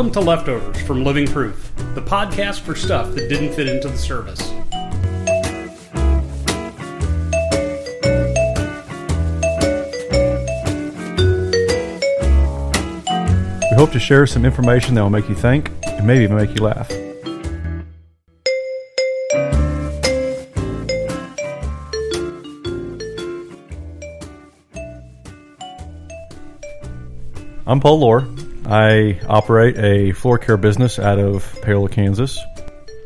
Welcome to Leftovers from Living Proof, the podcast for stuff that didn't fit into the service. We hope to share some information that will make you think and maybe even make you laugh. I'm Paul Lohr. I operate a floor care business out of Paola, Kansas.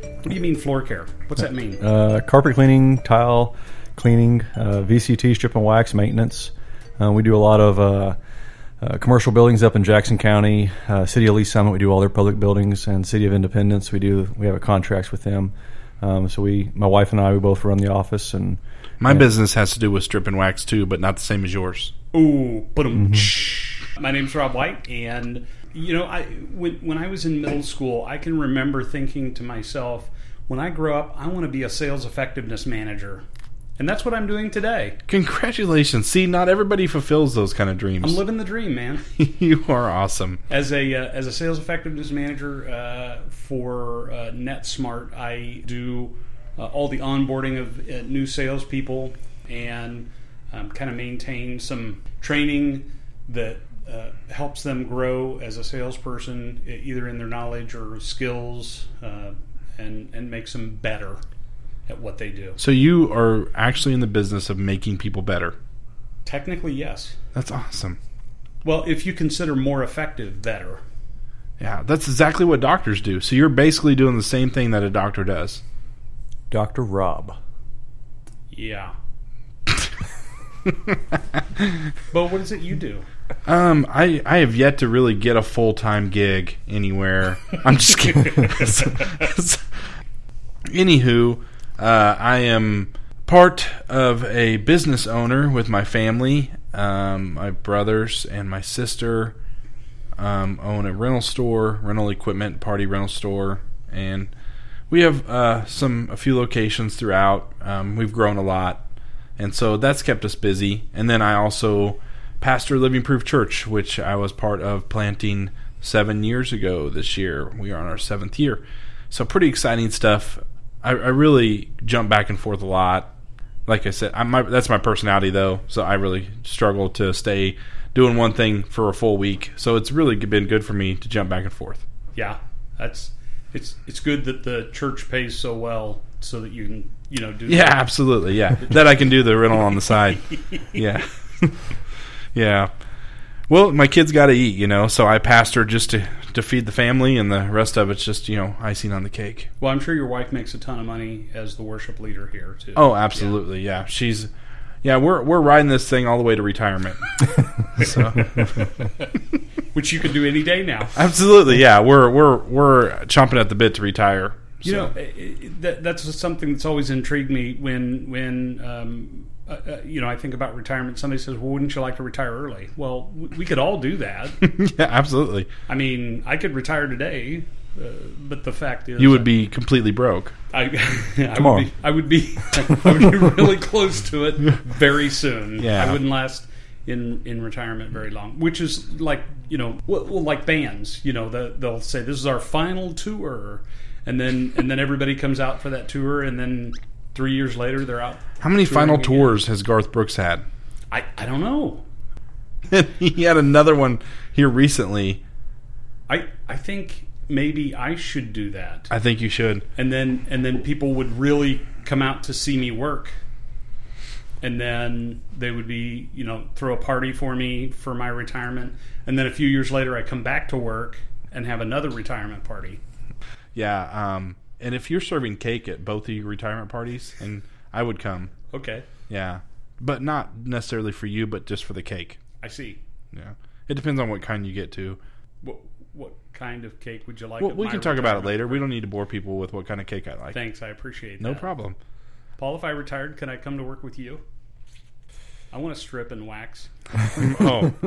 What do you mean floor care? What's that mean? Uh, carpet cleaning, tile cleaning, uh, VCT strip and wax maintenance. Uh, we do a lot of uh, uh, commercial buildings up in Jackson County, uh, City of Lee Summit. We do all their public buildings, and City of Independence. We do we have a contracts with them. Um, so we, my wife and I, we both run the office, and My business has to do with strip and wax too, but not the same as yours. Ooh, but My name's Rob White, and you know, I when when I was in middle school, I can remember thinking to myself, when I grow up, I want to be a sales effectiveness manager, and that's what I'm doing today. Congratulations! See, not everybody fulfills those kind of dreams. I'm living the dream, man. you are awesome. As a uh, as a sales effectiveness manager uh, for uh, NetSmart, I do uh, all the onboarding of uh, new salespeople and um, kind of maintain some training that uh, helps them grow as a salesperson, either in their knowledge or skills, uh, and and makes them better at what they do. So you are actually in the business of making people better. Technically, yes. That's awesome. Well, if you consider more effective, better. Yeah, that's exactly what doctors do. So you're basically doing the same thing that a doctor does. Dr. Rob. Yeah. but what is it you do? Um, I I have yet to really get a full time gig anywhere. I'm just kidding. Anywho, uh, I am part of a business owner with my family. Um, my brothers and my sister um, own a rental store, rental equipment, party rental store, and we have uh, some a few locations throughout. Um, we've grown a lot, and so that's kept us busy. And then I also pastor Living Proof Church, which I was part of planting seven years ago. This year, we are on our seventh year, so pretty exciting stuff. I, I really jump back and forth a lot. Like I said, I, my, that's my personality though, so I really struggle to stay doing one thing for a full week. So it's really been good for me to jump back and forth. Yeah, that's it's it's good that the church pays so well so that you can you know do Yeah, absolutely. Yeah, that I can do the rental on the side. Yeah, yeah. Well, my kids got to eat, you know, so I pastor just to to feed the family, and the rest of it's just you know icing on the cake. Well, I'm sure your wife makes a ton of money as the worship leader here too. Oh, absolutely. Yeah, she's. Yeah, we're we're riding this thing all the way to retirement. so, which you can do any day now. absolutely, yeah, we're we're we're chomping at the bit to retire. You So- know, i- i- that, that's something that's always intrigued me when when um, uh, uh, you know I think about retirement. Somebody says, "Well, wouldn't you like to retire early?" Well, we could all do that. yeah, absolutely. I mean, I could retire today, uh, but the fact is, You would be completely broke. I, I Tomorrow. would be, I would be, I would be really close to it very soon. Yeah. I wouldn't last in in retirement very long. Which is like you know, well, like bands. You know, the, they'll say this is our final tour, and then and then everybody comes out for that tour, and then three years later they're out. How many final again. tours has Garth Brooks had? I I don't know. he had another one here recently. I I think maybe I should do that. I think you should. and then and then people would really come out to see me work and then they would be you know throw a party for me for my retirement and then a few years later i come back to work and have another retirement party Yeah. Um, and if you're serving cake at both of your retirement parties, and I would come. okay Yeah. But not necessarily for you, but just for the cake. i see Yeah. It depends on what kind you get to. what, what kind of cake would you like Well, we can talk about it retirement later. We don't need to bore people with what kind of cake I like. thanks i appreciate No that No problem. paul if i retired can i come to work with you i want to strip and wax oh,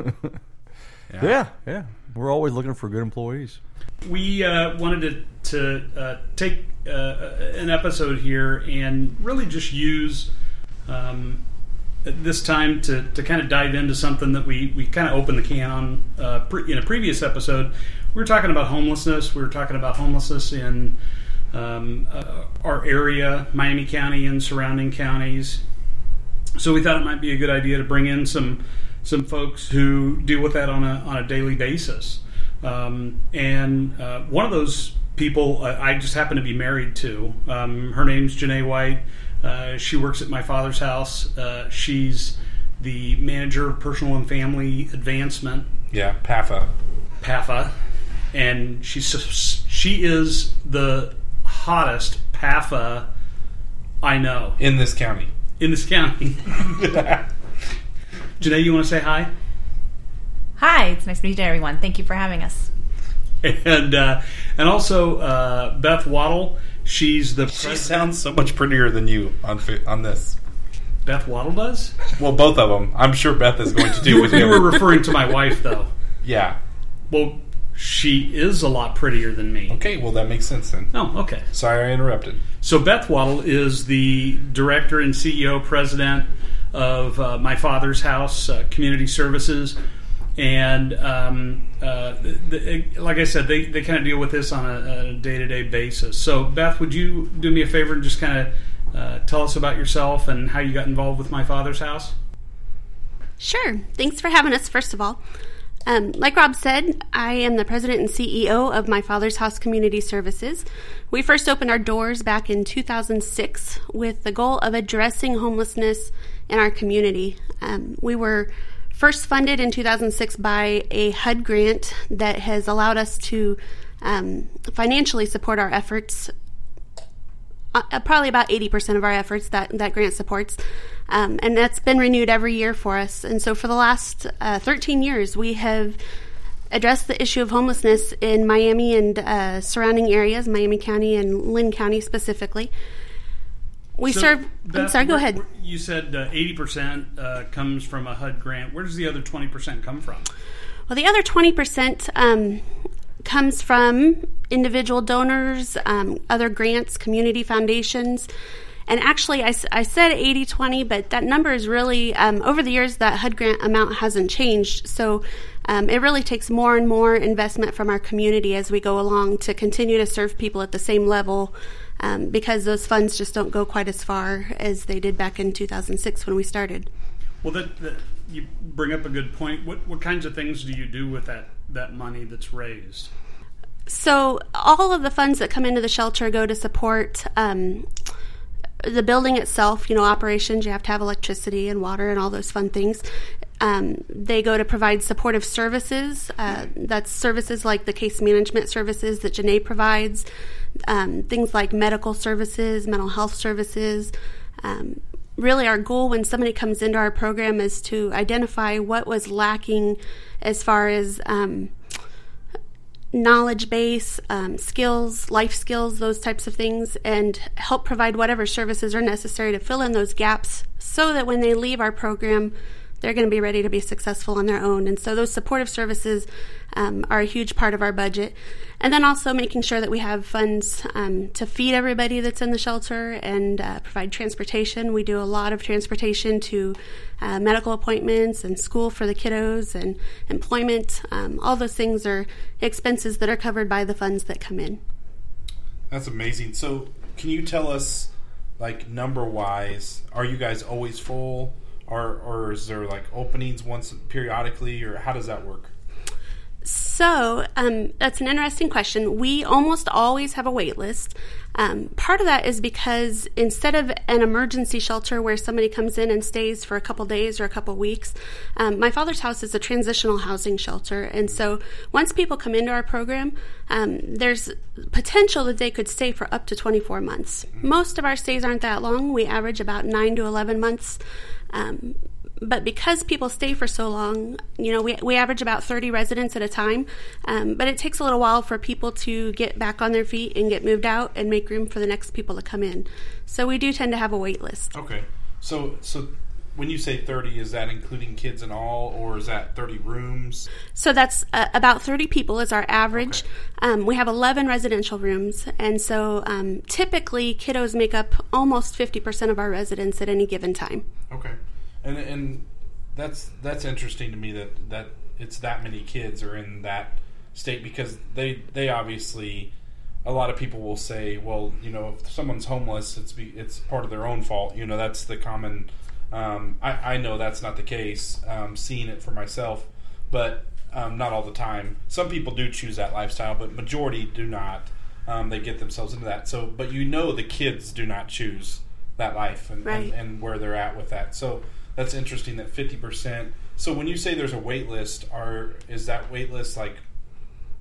Yeah, yeah. We're always looking for good employees. we uh, wanted to, to uh, take uh, an episode here and really just use um, this time to, to kind of dive into something that we, we kind of opened the can on uh, pre- in a previous episode. We were talking about homelessness. We were talking about homelessness in um, uh, our area, Miami County and surrounding counties. So we thought it might be a good idea to bring in some some folks who deal with that on a on a daily basis. Um, and uh, one of those people uh, I just happen to be married to. Um, her name's Janae White. Uh, she works at my father's house. Uh, she's the manager of personal and family advancement. Yeah, PAFA. PAFA, and she's she is the hottest PAFA I know in this county. In this county. Janae, you want to say hi? Hi, it's nice to meet everyone. Thank you for having us. And uh, and also uh, Beth Waddle. She's the. She sounds so much prettier than you on on this. Beth Waddle does. Well, both of them. I'm sure Beth is going to do you, with you were referring to my wife, though. Yeah. Well, she is a lot prettier than me. Okay, well that makes sense then. Oh, okay. Sorry I interrupted. So Beth Waddle is the director and CEO, president of uh, my father's house, uh, community services, and um, uh, the, like I said, they, they kind of deal with this on a day to day basis. So Beth, would you do me a favor and just kind of uh, tell us about yourself and how you got involved with my father's house? Sure. Thanks for having us. First of all. Um, like Rob said, I am the president and CEO of My Father's House Community Services. We first opened our doors back in 2006 with the goal of addressing homelessness in our community. Um, we were first funded in 2006 by a HUD grant that has allowed us to um, financially support our efforts. Uh, probably about 80% of our efforts that, that grant supports. Um, and that's been renewed every year for us. And so for the last uh, 13 years, we have addressed the issue of homelessness in Miami and uh, surrounding areas, Miami County and Linn County specifically. We so serve. Beth, I'm sorry. Go ahead. You said uh, 80% uh, comes from a HUD grant. Where does the other 20% come from? Well, the other 20% um, comes from individual donors, um, other grants, community foundations. And actually, I, I said 80 20, but that number is really, um, over the years, that HUD grant amount hasn't changed. So um, it really takes more and more investment from our community as we go along to continue to serve people at the same level um, because those funds just don't go quite as far as they did back in 2006 when we started. Well, that, that you bring up a good point. What, what kinds of things do you do with that, that money that's raised? So, all of the funds that come into the shelter go to support um, the building itself, you know, operations, you have to have electricity and water and all those fun things. Um, they go to provide supportive services. Uh, that's services like the case management services that Janae provides, um, things like medical services, mental health services. Um, really, our goal when somebody comes into our program is to identify what was lacking as far as um, knowledge base, um, skills, life skills, those types of things, and help provide whatever services are necessary to fill in those gaps so that when they leave our program, they're going to be ready to be successful on their own. And so those supportive services um, are a huge part of our budget. And then also making sure that we have funds um, to feed everybody that's in the shelter and uh, provide transportation. We do a lot of transportation to uh, medical appointments and school for the kiddos and employment. Um, all those things are expenses that are covered by the funds that come in. That's amazing. So, can you tell us, like, number wise, are you guys always full? Or or is there like openings once periodically, or how does that work? So um, that's an interesting question. We almost always have a wait list. Um, part of that is because instead of an emergency shelter where somebody comes in and stays for a couple days or a couple weeks, um, my father's house is a transitional housing shelter. And so once people come into our program, um, there's potential that they could stay for up to 24 months. Most of our stays aren't that long. We average about 9 to 11 months. Um, but because people stay for so long, you know, we, we average about 30 residents at a time. Um, but it takes a little while for people to get back on their feet and get moved out and make room for the next people to come in. So we do tend to have a wait list. Okay. So, so when you say 30, is that including kids and all, or is that 30 rooms? So that's uh, about 30 people is our average. Okay. Um, we have 11 residential rooms, and so um, typically kiddos make up almost 50% of our residents at any given time. Okay. and and that's that's interesting to me that that it's that many kids are in that state because they they obviously a lot of people will say, well, you know, if someone's homeless, it's be, it's part of their own fault. You know, that's the common. Um, I, I know that's not the case. Um, seeing it for myself, but um, not all the time. Some people do choose that lifestyle, but majority do not. Um, they get themselves into that. So, but you know, the kids do not choose that life and, Right. and, and where they're at with that. So that's interesting that fifty percent. So when you say there's a wait list, are is that wait list like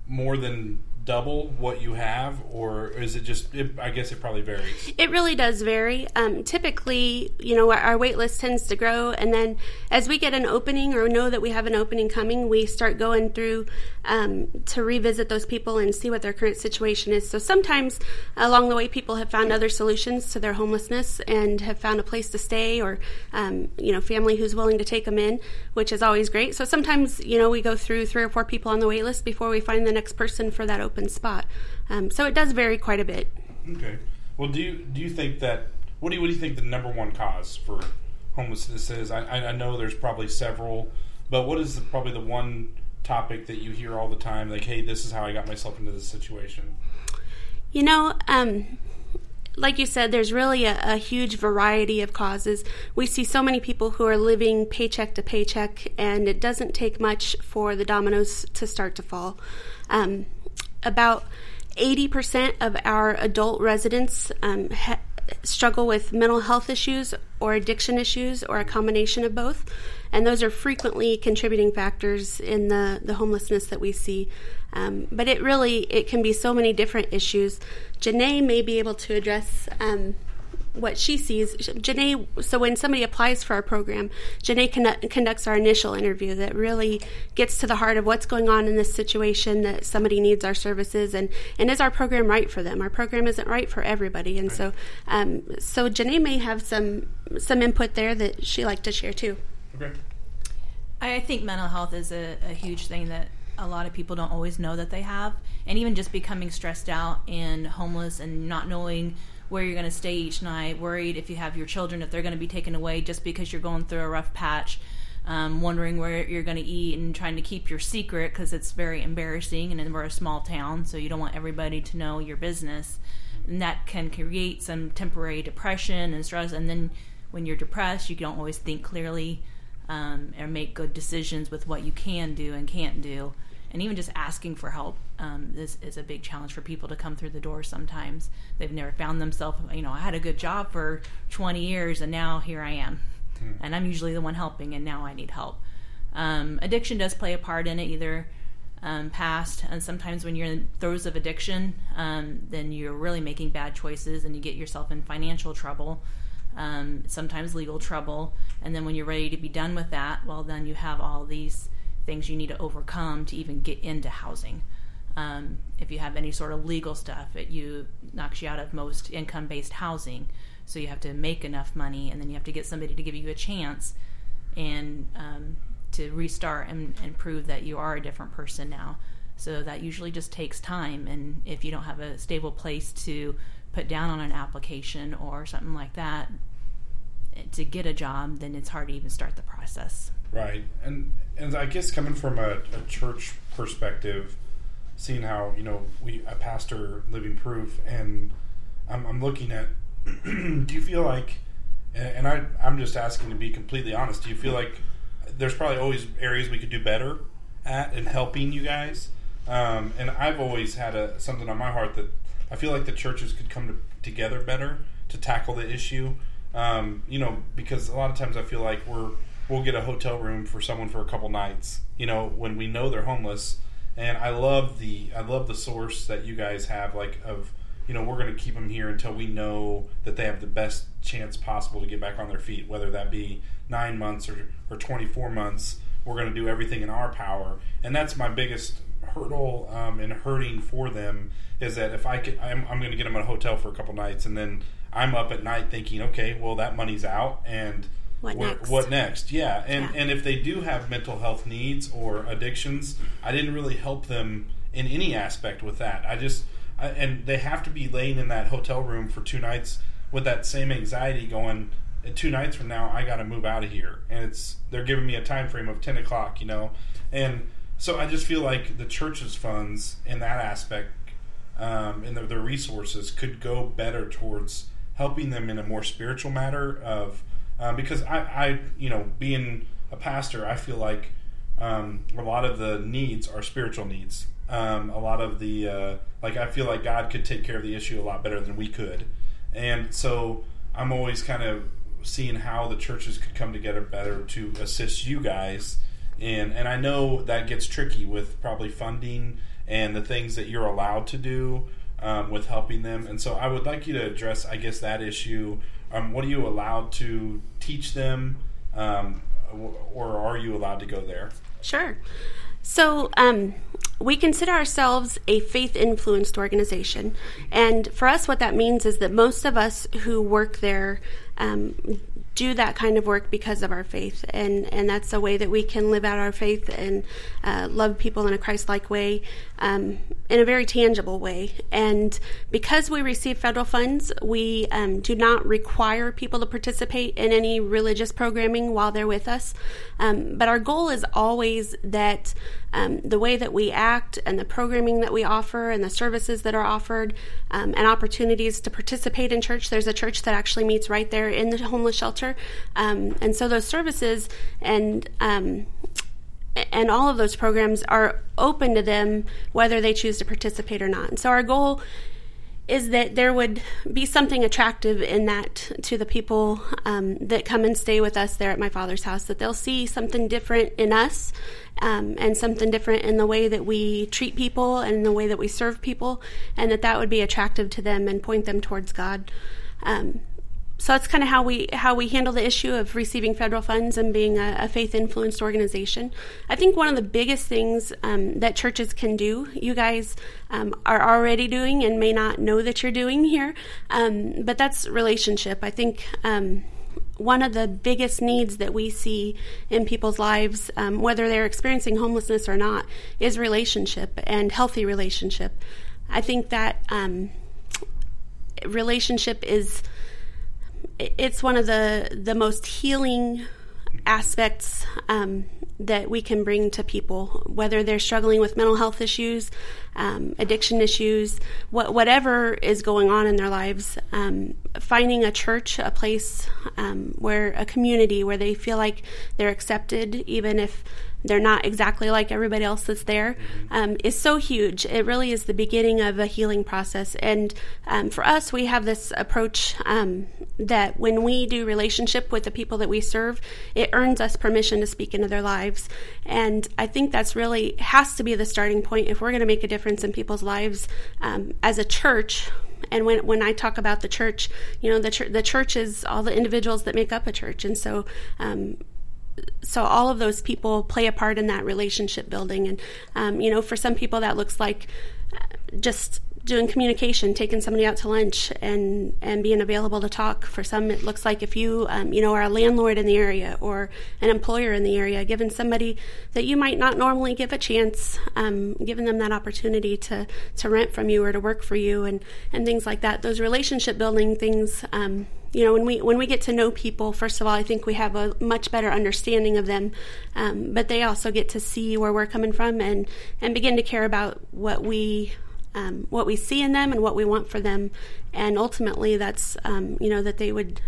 more than double what you have, or is it just? It, I guess it probably varies. It really does vary. Um, typically, you know, our, our wait list tends to grow, and then as we get an opening or know that we have an opening coming, we start going through um, to revisit those people and see what their current situation is. So sometimes along the way, people have found other solutions to their homelessness and have found a place to stay, or um, you know, family who's willing to take them in, which is always great. So sometimes, you know, we go through three or four people on the wait list before we find the next person for that open spot. Um, so it does vary quite a bit. Okay. Well, do you do you think that what do you what do you think the number one cause for homelessness is? I, I know there's probably several, but what is the, probably the one topic that you hear all the time? Like, hey, this is how I got myself into this situation. You know, um, like you said, there's really a, a huge variety of causes. We see so many people who are living paycheck to paycheck, and it doesn't take much for the dominoes to start to fall. Um, about 80% of our adult residents um, ha- struggle with mental health issues or addiction issues or a combination of both. And those are frequently contributing factors in the, the homelessness that we see. Um, but it really, it can be so many different issues. Janae may be able to address um, what she sees. Janae, so when somebody applies for our program, Janae conduct, conducts our initial interview that really gets to the heart of what's going on in this situation that somebody needs our services and, and is our program right for them? Our program isn't right for everybody. And so, um, so Janae may have some, some input there that she like to share too. Okay. I think mental health is a, a huge thing that a lot of people don't always know that they have. And even just becoming stressed out and homeless and not knowing where you're going to stay each night, worried if you have your children, if they're going to be taken away just because you're going through a rough patch, um, wondering where you're going to eat and trying to keep your secret because it's very embarrassing. And we're a small town, so you don't want everybody to know your business. And that can create some temporary depression and stress. And then when you're depressed, you don't always think clearly um, or make good decisions with what you can do and can't do. And even just asking for help um, is, is a big challenge for people to come through the door sometimes. They've never found themselves, you know, I had a good job for 20 years and now here I am. And I'm usually the one helping and now I need help. Um, addiction does play a part in it, either um, past and sometimes when you're in throes of addiction, um, then you're really making bad choices and you get yourself in financial trouble um, sometimes legal trouble. And then when you're ready to be done with that, well, then you have all these things you need to overcome to even get into housing. Um, if you have any sort of legal stuff, it you knocks you out of most income-based housing. So you have to make enough money, and then you have to get somebody to give you a chance and um, to restart and, and prove that you are a different person now. So that usually just takes time, and if you don't have a stable place to put down on an application or something like that to get a job, then it's hard to even start the process. Right, and and I guess coming from a, a church perspective, seeing how you know we a pastor living proof, and I'm, I'm looking at. do you feel like, and I I'm just asking to be completely honest. Do you feel like there's probably always areas we could do better at in helping you guys? Um, and I've always had a something on my heart that I feel like the churches could come to, together better to tackle the issue. Um, you know, because a lot of times I feel like we're we'll get a hotel room for someone for a couple nights. You know, when we know they're homeless. And I love the I love the source that you guys have, like of you know we're going to keep them here until we know that they have the best chance possible to get back on their feet, whether that be nine months or or twenty four months. We're going to do everything in our power, and that's my biggest hurdle um, and hurting for them is that if I could, I'm, I'm going to get them a hotel for a couple nights, and then I'm up at night thinking, okay, well that money's out, and What next? What next? Yeah, and Yeah. and if they do have mental health needs or addictions, I didn't really help them in any aspect with that. I just I, and they have to be laying in that hotel room for two nights with that same anxiety going. two nights from now I got to move out of here, and it's they're giving me a time frame of ten o'clock, you know, and so I just feel like the church's funds in that aspect um, and their, their resources could go better towards helping them in a more spiritual matter of um, because I, I you know being a pastor I feel like um, a lot of the needs are spiritual needs um, a lot of the uh, like I feel like God could take care of the issue a lot better than we could and so I'm always kind of seeing how the churches could come together better to assist you guys And and I know that gets tricky with probably funding and the things that you're allowed to do um, with helping them. And so I would like you to address, I guess, that issue. Um, what are you allowed to teach them, um, or are you allowed to go there? Sure. So, um, we consider ourselves a faith influenced organization. And for us, what that means is that most of us who work there um, do that kind of work because of our faith, and and that's a way that we can live out our faith and uh, love people in a Christ-like way, um, in a very tangible way. And because we receive federal funds, we um, do not require people to participate in any religious programming while they're with us. Um, but our goal is always that um, the way that we act and the programming that we offer and the services that are offered um, and opportunities to participate in church. There's a church that actually meets right there in the homeless shelter, um, and so those services and um, and all of those programs are open to them whether they choose to participate or not. And so our goal is that there would be something attractive in that to the people um, that come and stay with us there at my father's house, that they'll see something different in us um, and something different in the way that we treat people and the way that we serve people, and that that would be attractive to them and point them towards God. Um, so that's kind of how we how we handle the issue of receiving federal funds and being a, a faith influenced organization. I think one of the biggest things um, that churches can do, you guys um, are already doing and may not know that you're doing here, um, but that's relationship. I think um, one of the biggest needs that we see in people's lives, um, whether they're experiencing homelessness or not, is relationship and healthy relationship. I think that um, relationship is it's one of the the most healing aspects um, that we can bring to people, whether they're struggling with mental health issues, um, addiction issues, wh- whatever is going on in their lives. Um, finding a church, a place um, where a community where they feel like they're accepted, even if they're not exactly like everybody else that's there, um, is so huge. It really is the beginning of a healing process. And um, for us, we have this approach um, that when we do relationship with the people that we serve, it earns us permission to speak into their lives. And I think that's really has to be the starting point if we're going to make a difference in people's lives um, as a church and when when I talk about the church, you know, the church the church is all the individuals that make up a church, and so um, so all of those people play a part in that relationship building. And um, you know for some people that looks like uh, just doing communication, taking somebody out to lunch, and and being available to talk. For some, it looks like if you um, you know are a landlord in the area or an employer in the area, giving somebody that you might not normally give a chance, um, giving them that opportunity to to rent from you or to work for you, and and things like that. Those relationship building things. Um, you know, when we when we get to know people, first of all, I think we have a much better understanding of them. Um, but they also get to see where we're coming from and and begin to care about what we um, what we see in them and what we want for them, and ultimately that's um, you know that they would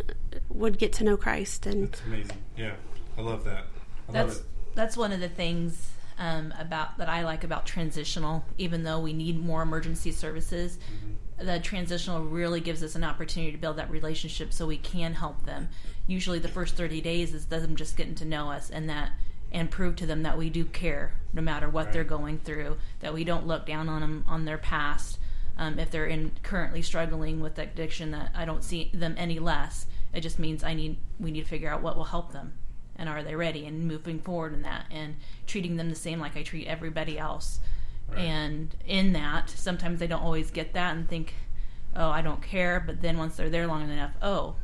would get to know Christ. And that's amazing. Yeah, I love that. I that's love that's one of the things um, about that I like about transitional. Even though we need more emergency services, mm-hmm. the transitional really gives us an opportunity to build that relationship so we can help them. Usually, the first thirty days is them just getting to know us, and that and prove to them that we do care no matter what right. they're going through, that we don't look down on them on their past. Um, if they're in currently struggling with addiction, that I don't see them any less. It just means I need we need to figure out what will help them, and are they ready, and moving forward in that, and treating them the same like I treat everybody else. Right. And in that, sometimes they don't always get that and think, "Oh, I don't care." But then once they're there long enough, oh,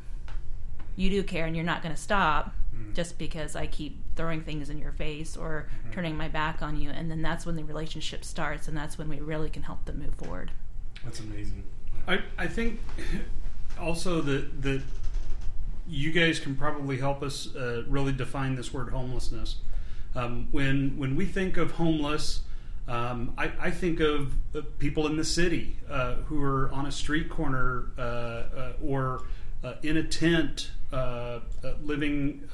you do care, and you're not going to stop mm. just because I keep throwing things in your face or mm-hmm. turning my back on you and then that's when the relationship starts and that's when we really can help them move forward that's amazing i, I think also that that you guys can probably help us uh, really define this word homelessness. Um, when when we think of homeless, um, I, I, think of uh, people in the city uh, who are on a street corner uh, uh or uh, in a tent, uh, living,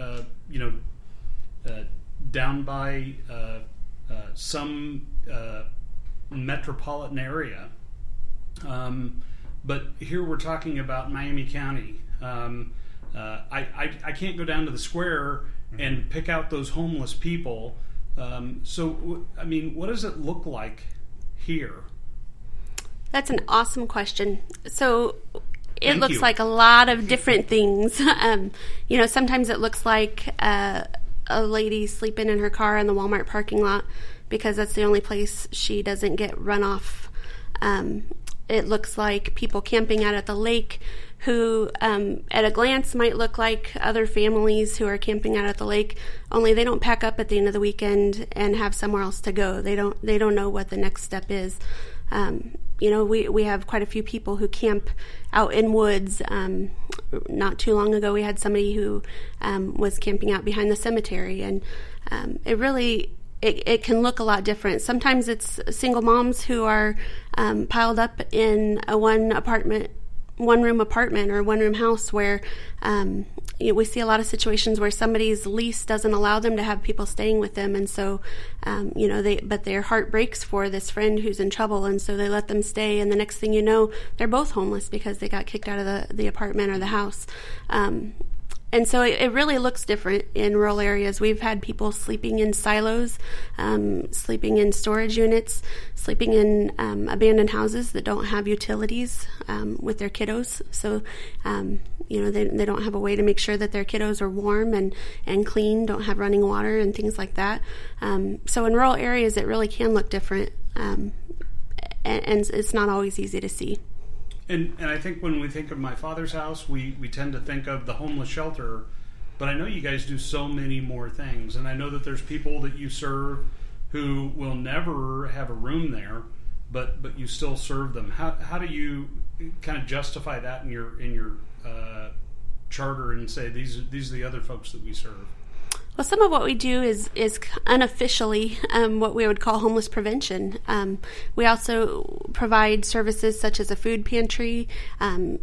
you know, down by some metropolitan area. Um, but here we're talking about Miami County. Um, I, I, I can't go down to the square and pick out those homeless people um, so, I mean, what does it look like here? That's an awesome question. So, it Thank looks you. like a lot of different things. Um, you know, sometimes it looks like uh, a lady sleeping in her car in the Walmart parking lot because that's the only place she doesn't get run off. Um, it looks like people camping out at the lake who, um, at a glance, might look like other families who are camping out at the lake. Only they don't pack up at the end of the weekend and have somewhere else to go. They don't. They don't know what the next step is. Um, you know, we, we have quite a few people who camp out in woods. Um, not too long ago, we had somebody who um, was camping out behind the cemetery, and um, it really it, it, can look a lot different. Sometimes it's single moms who are um, piled up in a one apartment one room apartment or one room house where um, you know, we see a lot of situations where somebody's lease doesn't allow them to have people staying with them, and so um, you know they but their heart breaks for this friend who's in trouble, and so they let them stay, and the next thing you know, they're both homeless because they got kicked out of the the apartment or the house. Um, and so it, it, really looks different in rural areas. We've had people sleeping in silos, um, sleeping in storage units, sleeping in um, abandoned houses that don't have utilities um, with their kiddos. So, um, you know, they, they don't have a way to make sure that their kiddos are warm and, and clean, don't have running water and things like that. Um, so, in rural areas, it really can look different, um, and, and it's not always easy to see. And, and I think when we think of my father's house, we, we tend to think of the homeless shelter. But I know you guys do so many more things. And I know that there's people that you serve who will never have a room there, but, but you still serve them. How, how do you kind of justify that in your, in your uh, charter and say these, these are the other folks that we serve? Well, some of what we do is is unofficially um, what we would call homeless prevention. Um, we also provide services such as a food pantry, um,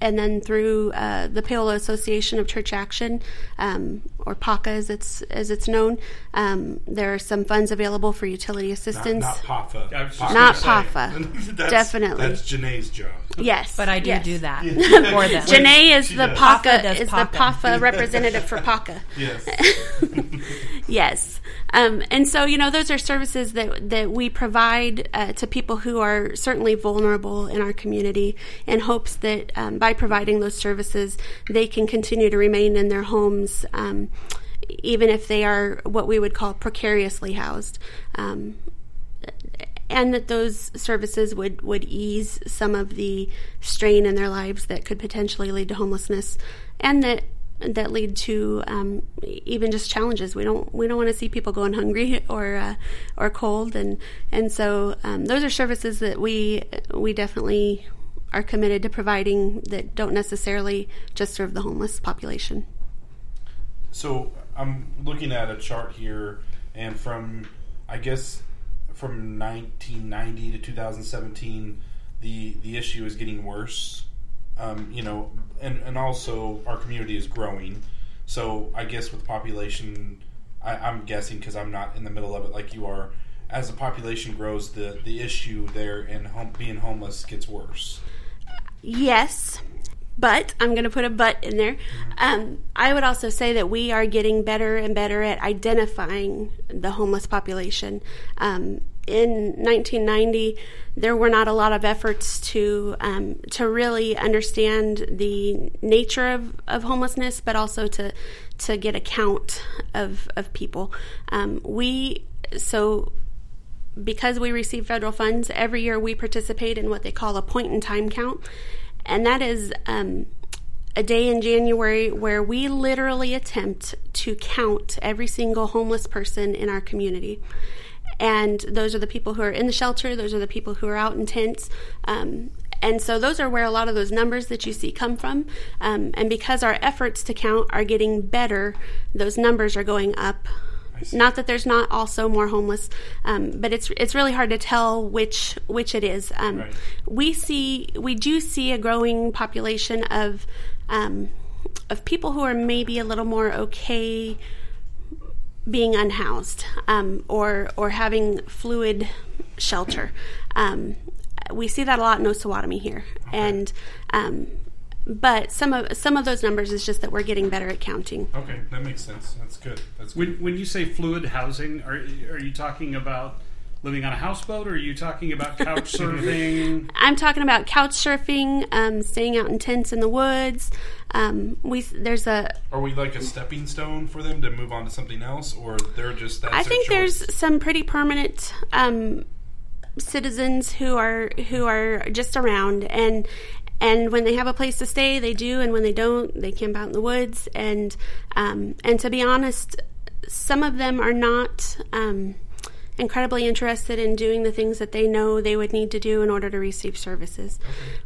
and then through uh, the Paola Association of Church Action, um, or PACA as it's as it's known, um, there are some funds available for utility assistance. Not, not PAFA. Not PAFA. that's, Definitely. That's Janae's job. Yes, but I do yes. do that for them. Janae is She the does. PACA PAFA is PACA. the PAFA representative for PACA. Yes. yes. Um, and so, you know, those are services that, that we provide uh, to people who are certainly vulnerable in our community in hopes that um, by providing those services, they can continue to remain in their homes. Um, even if they are what we would call precariously housed, um, and that those services would, would ease some of the strain in their lives that could potentially lead to homelessness, and that that lead to um, even just challenges. We don't we don't want to see people going hungry or uh, or cold, and and so um, those are services that we we definitely are committed to providing that don't necessarily just serve the homeless population. So I'm looking at a chart here, and from I guess from 1990 to 2017, the the issue is getting worse. Um, you know, and and also our community is growing. So I guess with population, I, I'm guessing because I'm not in the middle of it like you are. As the population grows, the the issue there and home, being homeless gets worse. Yes, but I'm going to put a but in there. Um, I would also say that we are getting better and better at identifying the homeless population. Um, in 1990, there were not a lot of efforts to um, to really understand the nature of, of homelessness, but also to to get a count of of people. Um, we so because we receive federal funds every year, we participate in what they call a point in time count, and that is um, a day in January where we literally attempt to count every single homeless person in our community. And those are the people who are in the shelter, those are the people who are out in tents. Um, and so those are where a lot of those numbers that you see come from. Um, and because our efforts to count are getting better, those numbers are going up. Not that there's not also more homeless, um, but it's it's really hard to tell which which it is. Um, Right. We see we do see a growing population of um, of people who are maybe a little more okay being unhoused um, or or having fluid shelter. Um, we see that a lot in Osawatomie here, and um, but some of some of those numbers is just that we're getting better at counting. Okay, that makes sense. That's good. That's good. When, when you say fluid housing, are, are you talking about living on a houseboat or are you talking about couch surfing? I'm talking about couch surfing, um, staying out in tents in the woods. Um, we there's a Are we like a stepping stone for them to move on to something else, or they're just I think choice? there's some pretty permanent um, citizens who are who are just around and and when they have a place to stay, they do, and when they don't, they camp out in the woods. And um, and to be honest, some of them are not um, incredibly interested in doing the things that they know they would need to do in order to receive services.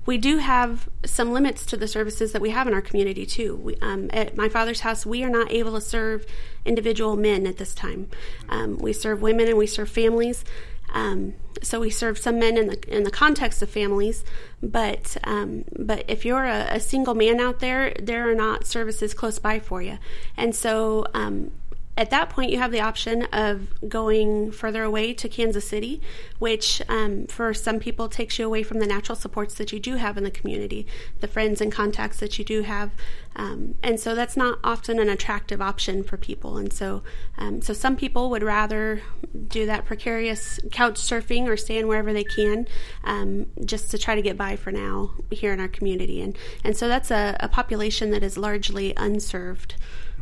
We do have some limits to the services that we have in our community too. We, um, at my father's house, we are not able to serve individual men at this time. Um, we serve women and we serve families. Um, so we serve some men in the in the context of families, but um, but if you're a, a single man out there, there are not services close by for you, and so um, at that point, you have the option of going further away to Kansas City, which um, for some people takes you away from the natural supports that you do have in the community, the friends and contacts that you do have, um, and so that's not often an attractive option for people. And so, um, so some people would rather do that precarious couch surfing or staying wherever they can, um, just to try to get by for now here in our community. And and so that's a, a population that is largely unserved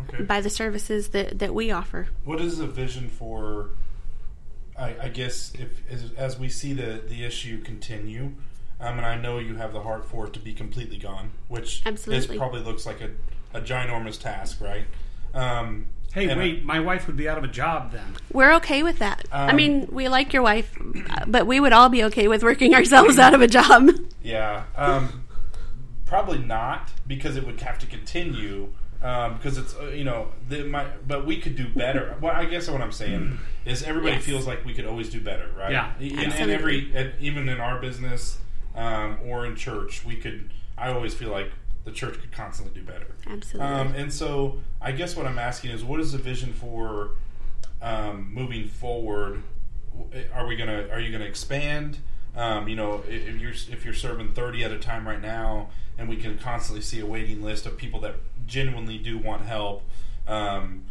Okay. by the services that, that we offer. What is the vision for? I, I guess if as, as we see the the issue continue, um, and I know you have the heart for it to be completely gone, which Absolutely. is probably looks like a, a ginormous task, right? Um, Hey, and I- wait, my wife would be out of a job then. We're okay with that. I Um, mean, we like your wife, but we would all be okay with working ourselves out of a job. Yeah, um, probably not because it would have to continue um, because it's uh, you know the, my, but we could do better. Well, I guess what I'm saying is everybody Yes. feels like we could always do better, right? Yeah. in, in every and even in our business um, or in church, we could. I always feel like the church could constantly do better. Absolutely. Um, and so, I guess what I'm asking is, what is the vision for um, moving forward? Are we gonna? Are you gonna expand? Um, you know, if you're if you're serving 30 at a time right now, and we can constantly see a waiting list of people that genuinely do want help. Um,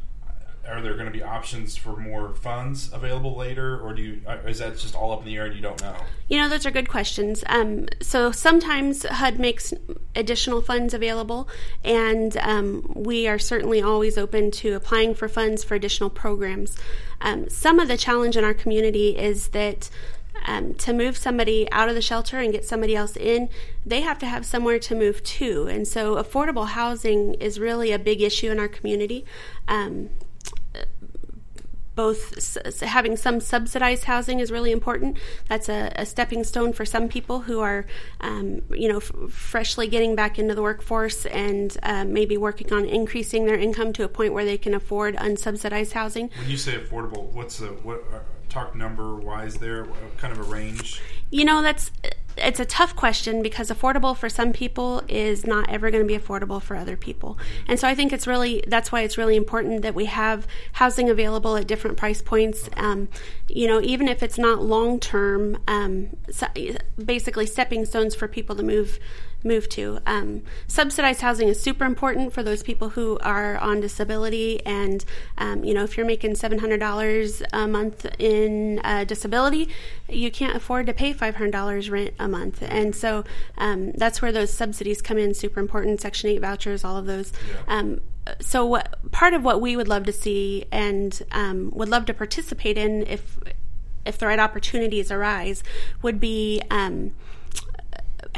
are there going to be options for more funds available later, or do you? uh, Is that just all up in the air and you don't know? You know, those are good questions. Um, so sometimes HUD makes additional funds available, and um, we are certainly always open to applying for funds for additional programs. Um, some of the challenge in our community is that. Um, to move somebody out of the shelter and get somebody else in, they have to have somewhere to move to. And so, affordable housing is really a big issue in our community. Um, both s- having some subsidized housing is really important. That's a, a stepping stone for some people who are, um, you know, f- freshly getting back into the workforce and uh, maybe working on increasing their income to a point where they can afford unsubsidized housing. When you say affordable, what's the what uh, talk number wise there? Kind of a range? You know, that's it's a tough question because affordable for some people is not ever going to be affordable for other people. And so I think it's really that's why it's really important that we have housing available at different price points. Um, you know, even if it's not long term, um, so, basically stepping stones for people to move move to. Um, subsidized housing is super important for those people who are on disability, and um, you know, if you're making seven hundred dollars a month in uh, disability, you can't afford to pay five hundred dollars rent a month, and so um, that's where those subsidies come in. Super important. Section eight vouchers, all of those. Um, so, what part of what we would love to see and um, would love to participate in, if if the right opportunities arise, would be um,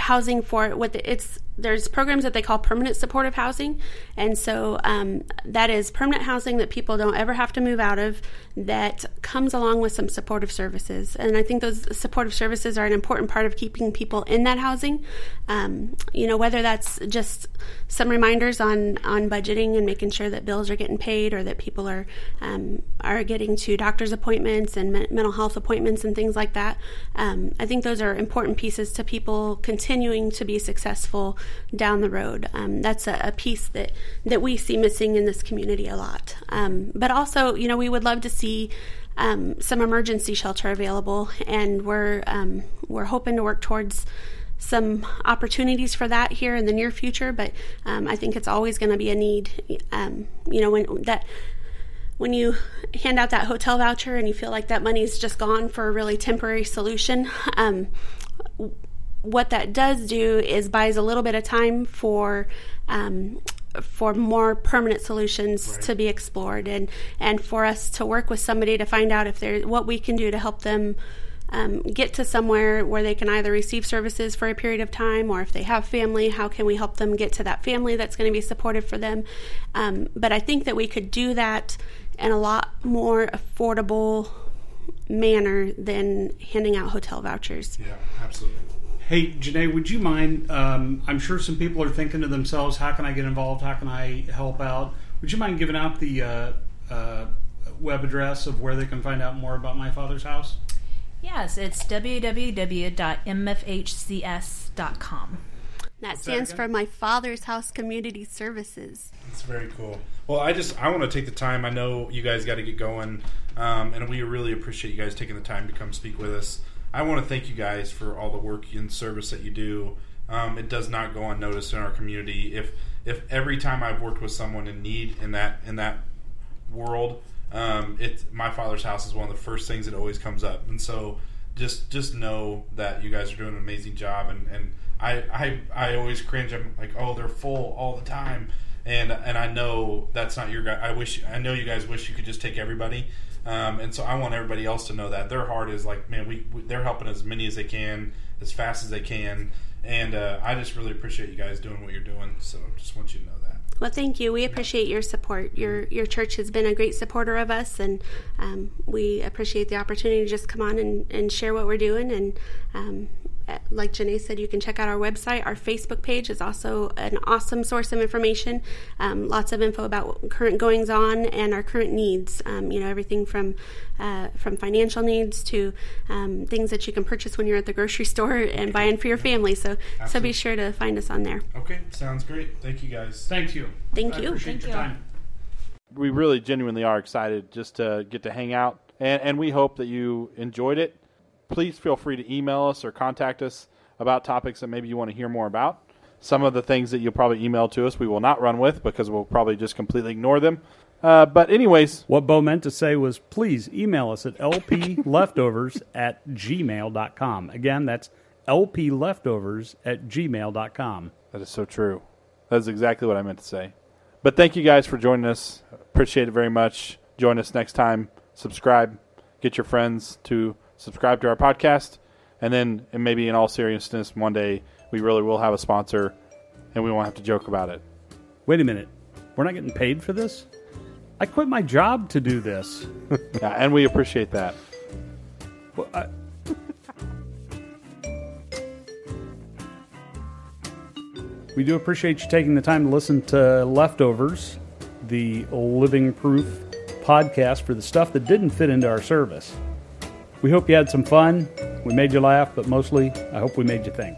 housing for what the, it's there's programs that they call permanent supportive housing, and so um, that is permanent housing that people don't ever have to move out of. That comes along with some supportive services, and I think those supportive services are an important part of keeping people in that housing. Um, you know, whether that's just some reminders on on budgeting and making sure that bills are getting paid, or that people are um, are getting to doctor's appointments and me- mental health appointments and things like that. Um, I think those are important pieces to people continuing to be successful down the road. Um, that's a, a, piece that, that we see missing in this community a lot. Um, but also, you know, we would love to see um, some emergency shelter available, and we're um, we're hoping to work towards some opportunities for that here in the near future. But um, I think it's always going to be a need. Um, you know, when that when you hand out that hotel voucher and you feel like that money is just gone for a really temporary solution, um, what that does do is buys a little bit of time for um, for more permanent solutions right. to be explored and and for us to work with somebody to find out if there's what we can do to help them um, get to somewhere where they can either receive services for a period of time or if they have family how can we help them get to that family that's going to be supportive for them? Um, but i think that we could do that in a lot more affordable manner than handing out hotel vouchers. Yeah absolutely Hey, Janae, would you mind? Um, I'm sure some people are thinking to themselves, how can I get involved? How can I help out? Would you mind giving out the uh, uh, web address of where they can find out more about My Father's House? Yes, it's www.mfhcs.com. That stands that for My Father's House Community Services. That's very cool. Well, I just I want to take the time. I know you guys got to get going, um, and we really appreciate you guys taking the time to come speak with us. I want to thank you guys for all the work and service that you do. Um, it does not go unnoticed in our community. If if every time I've worked with someone in need in that in that world, um, it's my father's house is one of the first things that always comes up. And so just just know that you guys are doing an amazing job. And, and I, I I always cringe. I'm like, oh, they're full all the time. And and I know that's not your guy. I wish I know you guys wish you could just take everybody. Um, and so I want everybody else to know that their heart is like, man, we, we they're helping as many as they can, as fast as they can, and uh, I just really appreciate you guys doing what you're doing. So just want you to know that. Well, thank you. We appreciate your support. Your your church has been a great supporter of us, and um, we appreciate the opportunity to just come on and, and share what we're doing and um, like Janae said, you can check out our website. Our Facebook page is also an awesome source of information. Um, lots of info about current goings on and our current needs. Um, you know, everything from uh, from financial needs to um, things that you can purchase when you're at the grocery store and buying for your family. So, Absolutely. so be sure to find us on there. Okay, sounds great. Thank you guys. Thank you. Thank I you. Appreciate Thank your you. time. We really genuinely are excited just to get to hang out, and, and we hope that you enjoyed it please feel free to email us or contact us about topics that maybe you want to hear more about. Some of the things that you'll probably email to us, we will not run with because we'll probably just completely ignore them. Uh, but, anyways. What Bo meant to say was please email us at lpleftovers at gmail.com. Again, that's lpleftovers at gmail.com. That is so true. That is exactly what I meant to say. But thank you guys for joining us. Appreciate it very much. Join us next time. Subscribe. Get your friends to subscribe to our podcast, and then and maybe in all seriousness, one day we really will have a sponsor, and we won't have to joke about it. Wait a minute, we're not getting paid for this. I quit my job to do this. yeah, and we appreciate that. Well, I... we do appreciate you taking the time to listen to Leftovers, the living proof podcast for the stuff that didn't fit into our service. We hope you had some fun. We made you laugh, but mostly, I hope we made you think.